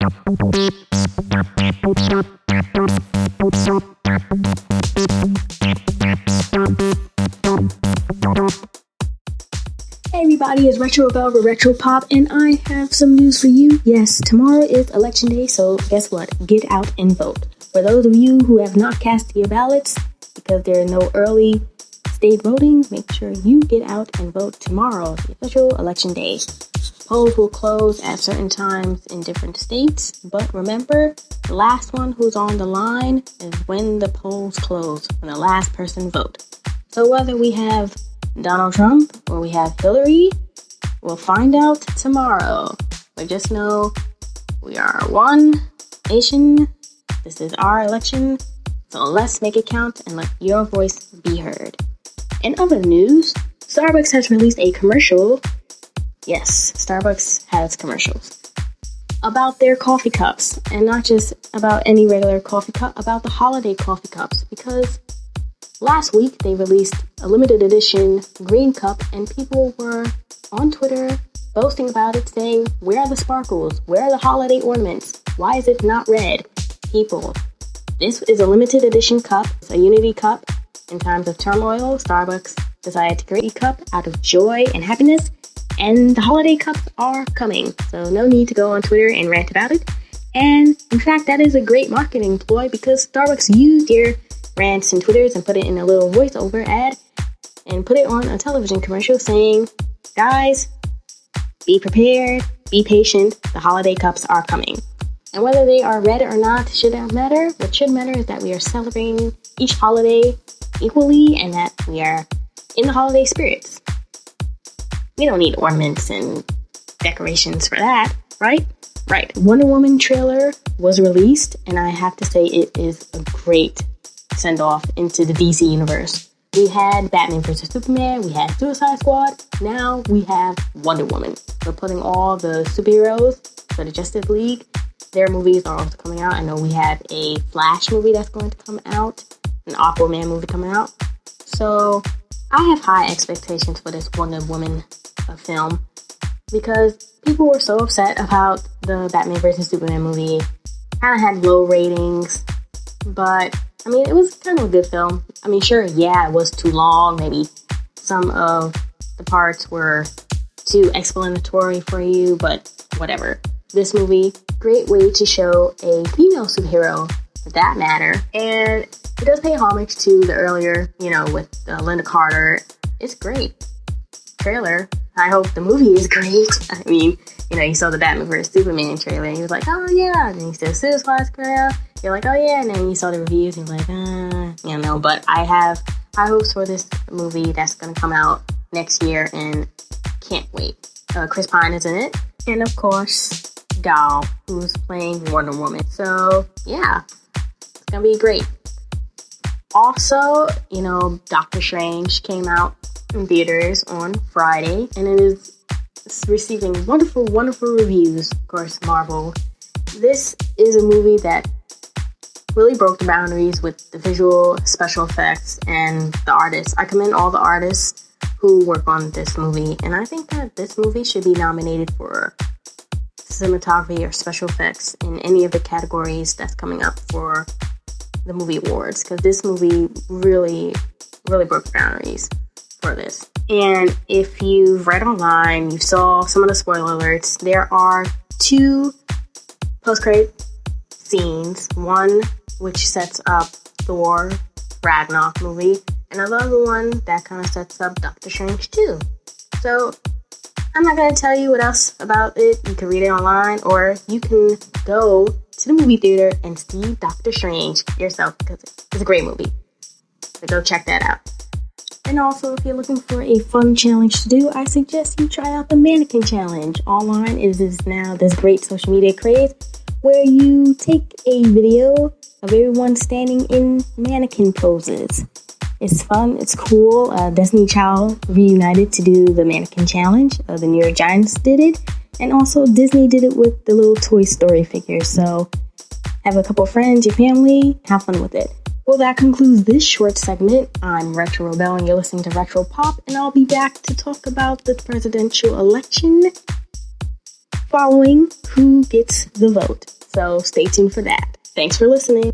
Hey everybody, it's Retro Rebel with Retro Pop, and I have some news for you. Yes, tomorrow is election day, so guess what? Get out and vote. For those of you who have not cast your ballots, because there are no early state voting, make sure you get out and vote tomorrow, the official election day. Polls will close at certain times in different states, but remember, the last one who's on the line is when the polls close, when the last person vote. So whether we have Donald Trump or we have Hillary, we'll find out tomorrow. But just know we are one nation. This is our election. So let's make it count and let your voice be heard. In other news, Starbucks has released a commercial. Yes, Starbucks has commercials about their coffee cups and not just about any regular coffee cup, about the holiday coffee cups because Last week, they released a limited edition green cup, and people were on Twitter boasting about it, saying, Where are the sparkles? Where are the holiday ornaments? Why is it not red? People, this is a limited edition cup, it's a Unity cup. In times of turmoil, Starbucks decided to create a cup out of joy and happiness, and the holiday cups are coming. So, no need to go on Twitter and rant about it. And in fact, that is a great marketing ploy because Starbucks used their rants and twitters and put it in a little voiceover ad and put it on a television commercial saying, guys, be prepared, be patient, the holiday cups are coming. And whether they are red or not should not matter. What should matter is that we are celebrating each holiday equally and that we are in the holiday spirits. We don't need ornaments and decorations for that, right? Right. Wonder Woman trailer was released, and I have to say it is a great send off into the DC universe. We had Batman vs. Superman, we had Suicide Squad, now we have Wonder Woman. We're putting all the superheroes for the Justice League. Their movies are also coming out. I know we have a Flash movie that's going to come out, an Aquaman movie coming out. So I have high expectations for this Wonder Woman uh, film because people were so upset about the Batman vs. Superman movie. Kind of had low ratings, but I mean, it was kind of a good film. I mean, sure, yeah, it was too long. Maybe some of the parts were too explanatory for you, but whatever. This movie, great way to show a female superhero for that matter. And it does pay homage to the earlier, you know, with uh, Lynda Carter. It's great. Trailer. I hope the movie is great. I mean, you know, you saw the Batman vs Superman trailer, and he was like, "Oh yeah," and he said Suicide Squad you're like, oh yeah, and then you saw the reviews, and you're like, uh, you know. But I have high hopes for this movie that's gonna come out next year, and can't wait. Uh, Chris Pine is in it, and of course, Gal, who's playing Wonder Woman. So yeah, it's gonna be great. Also, you know, Doctor Strange came out in theaters on Friday, and it is receiving wonderful, wonderful reviews. Of course, Marvel. This is a movie that really broke the boundaries with the visual special effects and the artists. I commend all the artists who work on this movie, and I think that this movie should be nominated for cinematography or special effects in any of the categories that's coming up for the movie awards because this movie really, really broke boundaries for this. And if you've read online, you saw some of the spoiler alerts, there are two post credit scenes. One which sets up Thor Ragnarok movie, and another one that kind of sets up Doctor Strange too. So I'm not gonna tell you what else about it. You can read it online, or you can go to the movie theater and see Doctor Strange yourself because it's a great movie. So go check that out. And also, if you're looking for a fun challenge to do, I suggest you try out the Mannequin Challenge. Online is, is now this great social media craze where you take a video of everyone standing in mannequin poses. It's fun, it's cool. Uh, Destiny Child reunited to do the mannequin challenge. Uh, the New York Giants did it, and also Disney did it with the little Toy Story figures. So, have a couple friends, your family, have fun with it. Well, that concludes this short segment. I'm Retro Rebel, and you're listening to Retro Pop, and I'll be back to talk about the presidential election following who gets the vote. So stay tuned for that. Thanks for listening.